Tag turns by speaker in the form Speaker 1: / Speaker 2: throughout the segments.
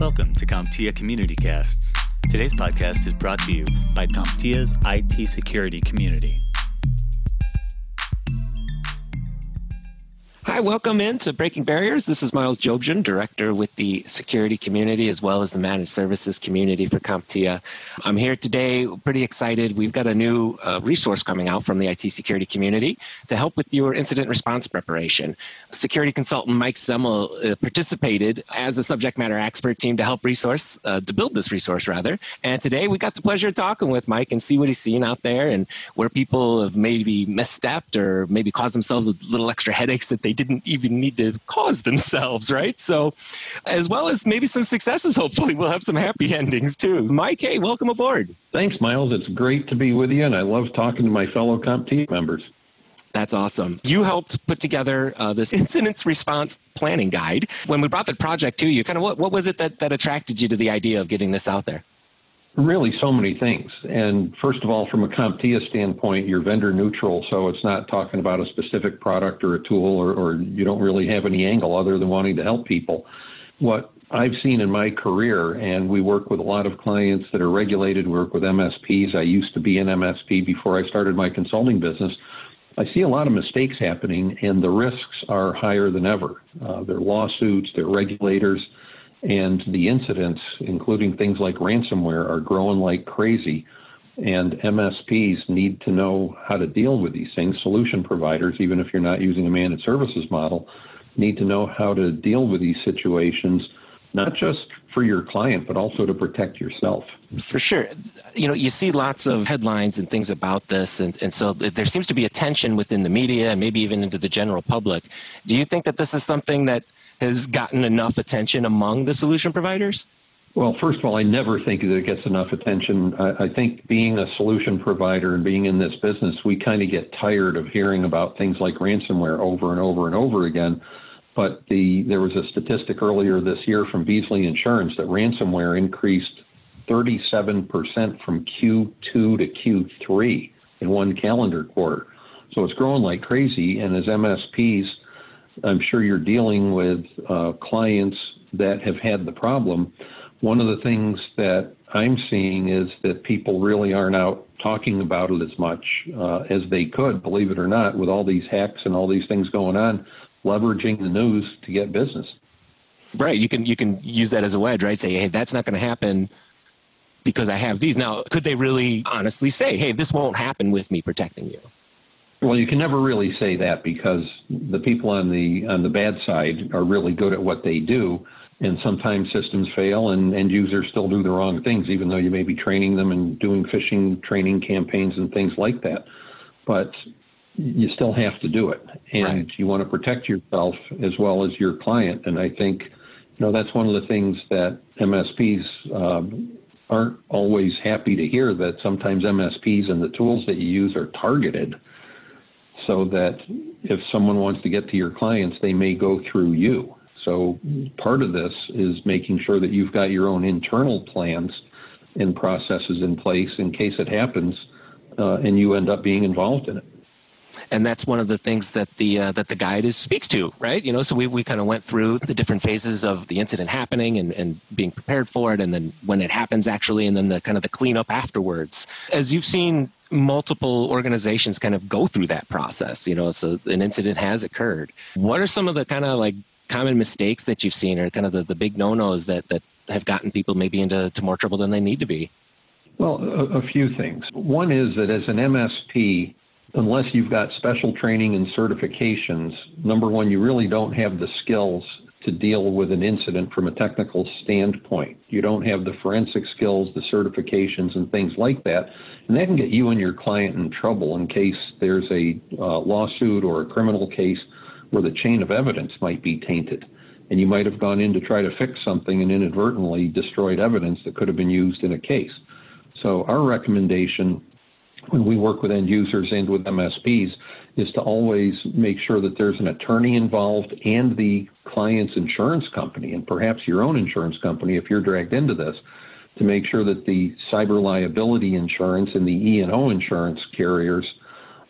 Speaker 1: Welcome to CompTIA Community Casts. Today's podcast is brought to you by CompTIA's IT security community.
Speaker 2: Hi, welcome into Breaking Barriers. This is Miles Jobjan, Director with the security community as well as the managed services community for CompTIA. I'm here today, pretty excited. We've got a new uh, resource coming out from the IT security community to help with your incident response preparation. Security consultant Mike Semel uh, participated as a subject matter expert team to help resource, uh, to build this resource rather. And today we got the pleasure of talking with Mike and see what he's seen out there and where people have maybe misstepped or maybe caused themselves a little extra headaches that they didn't didn't even need to cause themselves, right? So, as well as maybe some successes, hopefully, we'll have some happy endings too. Mike, hey, welcome aboard.
Speaker 3: Thanks, Miles. It's great to be with you, and I love talking to my fellow comp team members.
Speaker 2: That's awesome. You helped put together uh, this incident response planning guide. When we brought the project to you, kind of what, what was it that, that attracted you to the idea of getting this out there?
Speaker 3: Really, so many things. And first of all, from a CompTIA standpoint, you're vendor neutral, so it's not talking about a specific product or a tool, or, or you don't really have any angle other than wanting to help people. What I've seen in my career, and we work with a lot of clients that are regulated, we work with MSPs. I used to be an MSP before I started my consulting business. I see a lot of mistakes happening, and the risks are higher than ever. Uh, there are lawsuits, there are regulators and the incidents, including things like ransomware, are growing like crazy. And MSPs need to know how to deal with these things. Solution providers, even if you're not using a managed services model, need to know how to deal with these situations, not just for your client, but also to protect yourself.
Speaker 2: For sure. You know, you see lots of headlines and things about this, and, and so there seems to be a tension within the media and maybe even into the general public. Do you think that this is something that has gotten enough attention among the solution providers?
Speaker 3: Well, first of all, I never think that it gets enough attention. I, I think being a solution provider and being in this business, we kind of get tired of hearing about things like ransomware over and over and over again. But the there was a statistic earlier this year from Beazley Insurance that ransomware increased 37% from Q2 to Q3 in one calendar quarter. So it's growing like crazy. And as MSPs, I'm sure you're dealing with uh, clients that have had the problem. One of the things that I'm seeing is that people really aren't out talking about it as much uh, as they could, believe it or not, with all these hacks and all these things going on, leveraging the news to get business.
Speaker 2: Right. You can you can use that as a wedge, right? Say, hey, that's not going to happen because I have these. Now, could they really honestly say, hey, this won't happen with me protecting you?
Speaker 3: Well, you can never really say that because the people on the on the bad side are really good at what they do, and sometimes systems fail and end users still do the wrong things, even though you may be training them and doing phishing training campaigns and things like that. But you still have to do it, and right. you want to protect yourself as well as your client. And I think, you know, that's one of the things that MSPs um, aren't always happy to hear. That sometimes MSPs and the tools that you use are targeted so that if someone wants to get to your clients, they may go through you. So part of this is making sure that you've got your own internal plans and processes in place in case it happens uh, and you end up being involved in it
Speaker 2: and that's one of the things that the uh, that the guide is speaks to, right? You know, so we we kind of went through the different phases of the incident happening and and being prepared for it, and then when it happens actually, and then the kind of the cleanup afterwards. As you've seen multiple organizations kind of go through that process, you know, so an incident has occurred. What are some of the kind of like common mistakes that you've seen, or kind of the, the big no-nos that that have gotten people maybe into to more trouble than they need to be?
Speaker 3: Well, a, a few things. One is that as an MSP, unless you've got special training and certifications, number one, you really don't have the skills to deal with an incident from a technical standpoint. You don't have the forensic skills, the certifications, and things like that. And that can get you and your client in trouble in case there's a uh, lawsuit or a criminal case where the chain of evidence might be tainted. And you might have gone in to try to fix something and inadvertently destroyed evidence that could have been used in a case. So, our recommendation when we work with end users and with MSPs is to always make sure that there's an attorney involved and the client's insurance company, and perhaps your own insurance company if you're dragged into this, to make sure that the cyber liability insurance and the E&O insurance carriers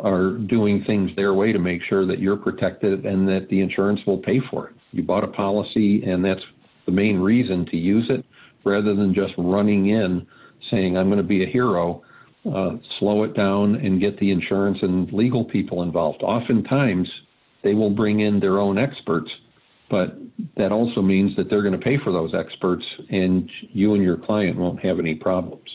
Speaker 3: are doing things their way to make sure that you're protected and that the insurance will pay for it. You bought a policy, and that's the main reason to use it rather than just running in saying, I'm going to be a hero. Uh, slow it down and get the insurance and legal people involved. Oftentimes, they will bring in their own experts, but that also means that they're going to pay for those experts, and you and your client won't have any problems.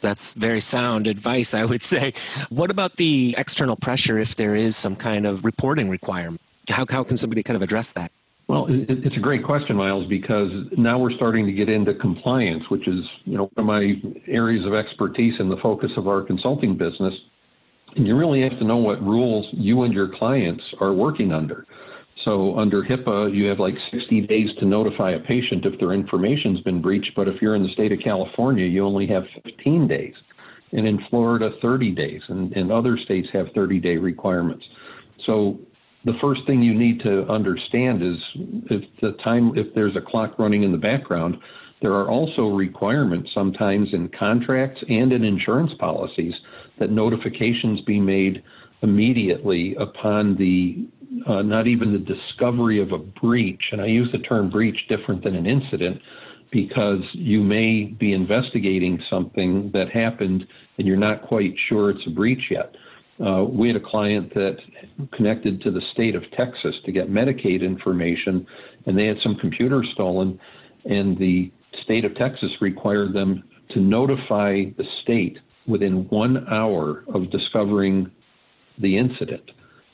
Speaker 2: That's very sound advice, I would say. What about the external pressure if there is some kind of reporting requirement? How, how can somebody kind of address that?
Speaker 3: Well, it's a great question, Miles, because now we're starting to get into compliance, which is you know one of my areas of expertise and the focus of our consulting business. And you really have to know what rules you and your clients are working under. So under HIPAA, you have like 60 days to notify a patient if their information's been breached. But if you're in the state of California, you only have 15 days. And in Florida, 30 days. And, and other states have 30 day requirements. So the first thing you need to understand is if the time if there's a clock running in the background there are also requirements sometimes in contracts and in insurance policies that notifications be made immediately upon the uh, not even the discovery of a breach and i use the term breach different than an incident because you may be investigating something that happened and you're not quite sure it's a breach yet uh, we had a client that connected to the state of Texas to get Medicaid information, and they had some computers stolen, and the state of Texas required them to notify the state within one hour of discovering the incident.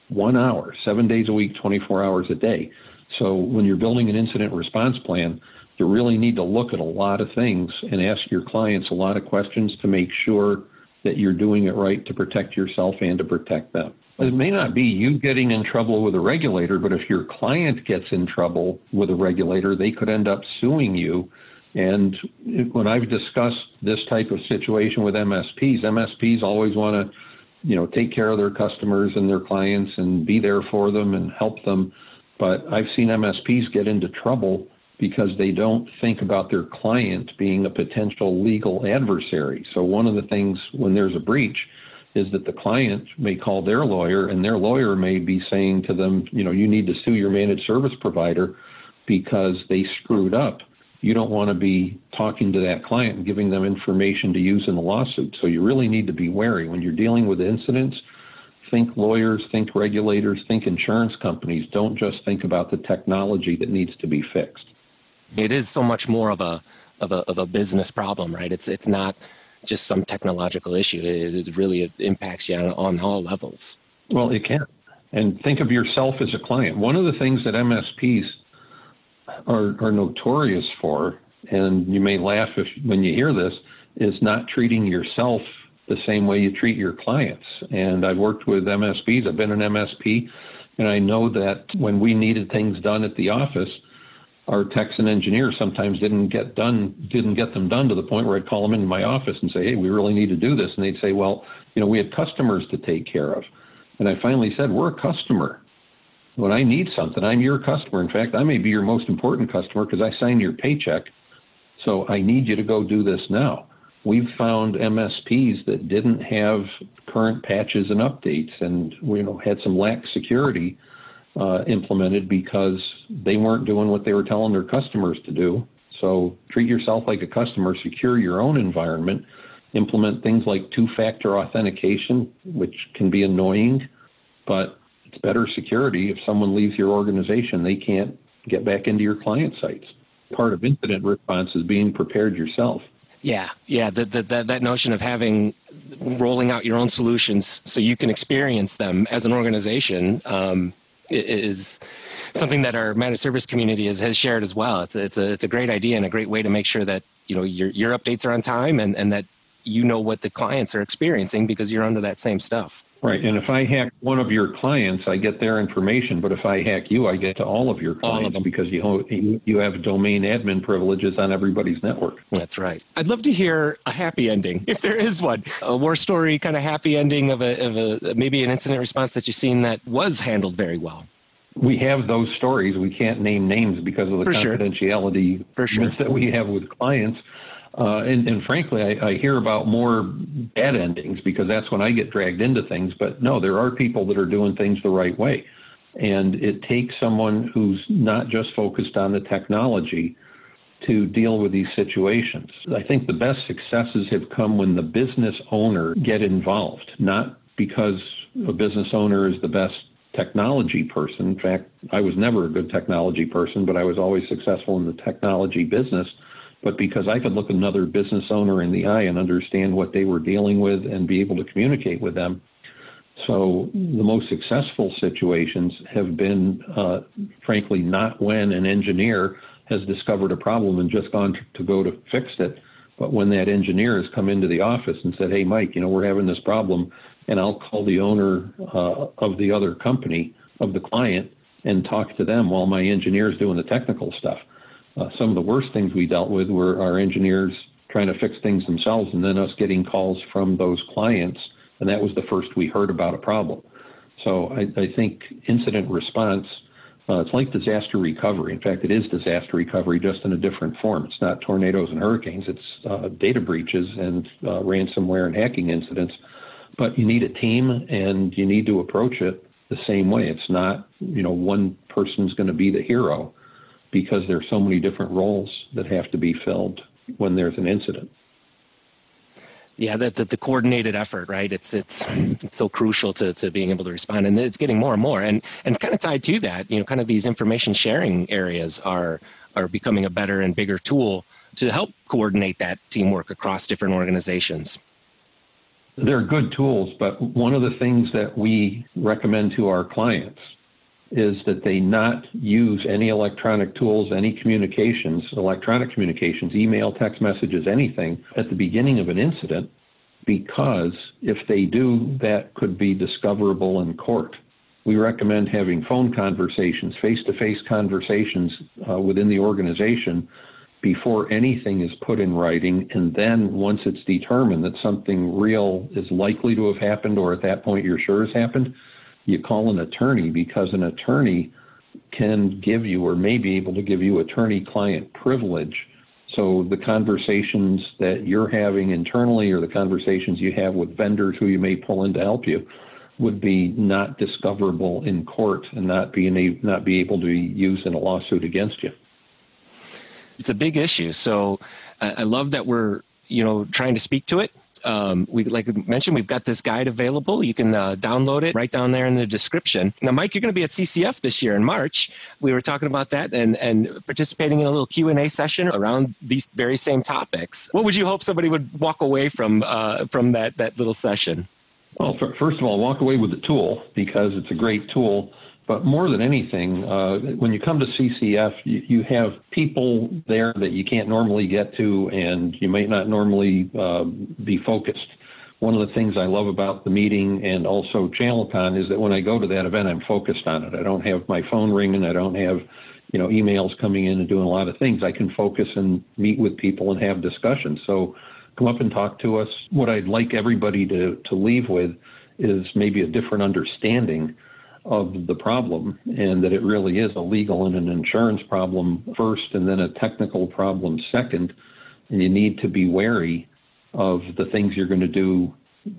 Speaker 3: One hour, seven days a week, 24 hours a day. So when you're building an incident response plan, you really need to look at a lot of things and ask your clients a lot of questions to make sure that you're doing it right to protect yourself and to protect them. It may not be you getting in trouble with a regulator, but if your client gets in trouble with a regulator, they could end up suing you. And when I've discussed this type of situation with MSPs, MSPs always want to, you know, take care of their customers and their clients and be there for them and help them. But I've seen MSPs get into trouble because they don't think about their client being a potential legal adversary. So, one of the things when there's a breach is that the client may call their lawyer, and their lawyer may be saying to them, you know, you need to sue your managed service provider because they screwed up. You don't want to be talking to that client and giving them information to use in the lawsuit. So, you really need to be wary when you're dealing with incidents. Think lawyers, think regulators, think insurance companies. Don't just think about the technology that needs to be fixed
Speaker 2: it is so much more of a of a of a business problem, right? It's it's not just some technological issue. It, it really impacts you on, on all levels.
Speaker 3: Well, it can. And think of yourself as a client. One of the things that MSPs are, are notorious for, and you may laugh if when you hear this, is not treating yourself the same way you treat your clients. And I've worked with MSPs. I've been an MSP, and I know that when we needed things done at the office, our techs and engineers sometimes didn't get done, didn't get them done to the point where I'd call them into my office and say, "Hey, we really need to do this," and they'd say, "Well, you know, we had customers to take care of," and I finally said, "We're a customer. When I need something, I'm your customer. In fact, I may be your most important customer because I signed your paycheck, so I need you to go do this now." We've found MSPs that didn't have current patches and updates, and you know, had some lax security uh, implemented because they weren't doing what they were telling their customers to do. So treat yourself like a customer, secure your own environment, implement things like two factor authentication, which can be annoying, but it's better security. If someone leaves your organization, they can't get back into your client sites. Part of incident response is being prepared yourself.
Speaker 2: Yeah, yeah, the, the, that notion of having rolling out your own solutions so you can experience them as an organization um, is something that our managed service community has, has shared as well. It's a, it's a it's a great idea and a great way to make sure that you know your your updates are on time and and that you know what the clients are experiencing because you're under that same stuff.
Speaker 3: Right. And if I hack one of your clients, I get their information. But if I hack you, I get to all of your clients of because you you have domain admin privileges on everybody's network.
Speaker 2: That's right. I'd love to hear a happy ending, if there is one, a war story kind of happy ending of a, of a maybe an incident response that you've seen that was handled very well.
Speaker 3: We have those stories. We can't name names because of the For confidentiality
Speaker 2: sure. sure.
Speaker 3: that we have with clients. Uh, and, and, frankly, I, I, hear about more bad endings because that's when I get dragged into things. But no, there are people that are doing things the right way. And it takes someone who's not just focused on the technology to deal with these situations. I think the best successes have come when the business owner get involved, not because a business owner is the best technology person. In fact, I was never a good technology person, but I was always successful in the technology business. But because I could look another business owner in the eye and understand what they were dealing with and be able to communicate with them, so the most successful situations have been, uh, frankly, not when an engineer has discovered a problem and just gone to, to go to fix it, but when that engineer has come into the office and said, "Hey, Mike, you know we're having this problem," and I'll call the owner uh, of the other company of the client and talk to them while my engineer is doing the technical stuff. Uh, some of the worst things we dealt with were our engineers trying to fix things themselves and then us getting calls from those clients and that was the first we heard about a problem. So I, I think incident response, uh, it's like disaster recovery. In fact, it is disaster recovery just in a different form. It's not tornadoes and hurricanes, it's uh, data breaches and uh, ransomware and hacking incidents. But you need a team and you need to approach it the same way. It's not, you know, one person's going to be the hero because there's so many different roles that have to be filled when there's an incident.
Speaker 2: Yeah, the, the, the, coordinated effort, right? It's it's it's so crucial to, to being able to respond, and it's getting more and more. And and kind of tied to that, you know, kind of these information sharing areas are are becoming a better and bigger tool to help coordinate that teamwork across different organizations.
Speaker 3: They're good tools, but one of the things that we recommend to our clients is that they not use any electronic tools, any communications, electronic communications, email, text messages, anything at the beginning of an incident, because if they do, that could be discoverable in court. We recommend having phone conversations, face to face conversations uh, within the organization before anything is put in writing. And then once it's determined that something real is likely to have happened, or at that point you're sure has happened, you call an attorney because an attorney can give you or may be able to give you attorney client privilege. So the conversations that you're having internally or the conversations you have with vendors who you may pull in to help you would be not discoverable in court and not be, not be able to be used in a lawsuit against you.
Speaker 2: It's a big issue. So I love that we're you know trying to speak to it um, we like mentioned, we've got this guide available. You can uh, download it right down there in the description. Now, Mike, you're going to be at CCF this year in March. We were talking about that and and participating in a little Q and A session around these very same topics. What would you hope somebody would walk away from uh, from that that little session?
Speaker 3: Well, first of all, walk away with the tool because it's a great tool but more than anything, uh, when you come to CCF, you, you, have people there that you can't normally get to, and you might not normally uh, be focused. One of the things I love about the meeting and also ChannelCon is that when I go to that event, I'm focused on it. I don't have my phone ringing. I don't have, you know, emails coming in and doing a lot of things. I can focus and meet with people and have discussions. So come up and talk to us. What I'd like everybody to, to leave with is maybe a different understanding of the problem and that it really is a legal and an insurance problem first and then a technical problem second. And you need to be wary of the things you're going to do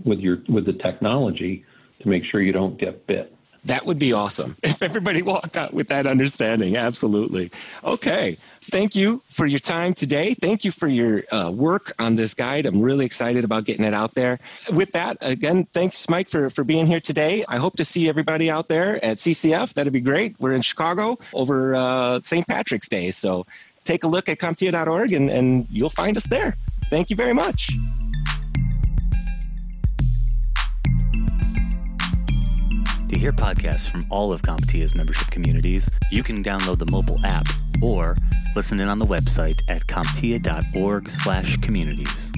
Speaker 3: with your with the technology to make sure you don't get bit
Speaker 2: that would be awesome if everybody walked out with that understanding. Absolutely. Okay. Thank you for your time today. Thank you for your uh, work on this guide. I'm really excited about getting it out there. With that, again, thanks, Mike, for, for being here today. I hope to see everybody out there at CCF. That'd be great. We're in Chicago over uh, St. Patrick's Day. So take a look at CompTIA.org and, and you'll find us there. Thank you very much.
Speaker 1: To hear podcasts from all of CompTIA's membership communities, you can download the mobile app or listen in on the website at comptia.org/communities.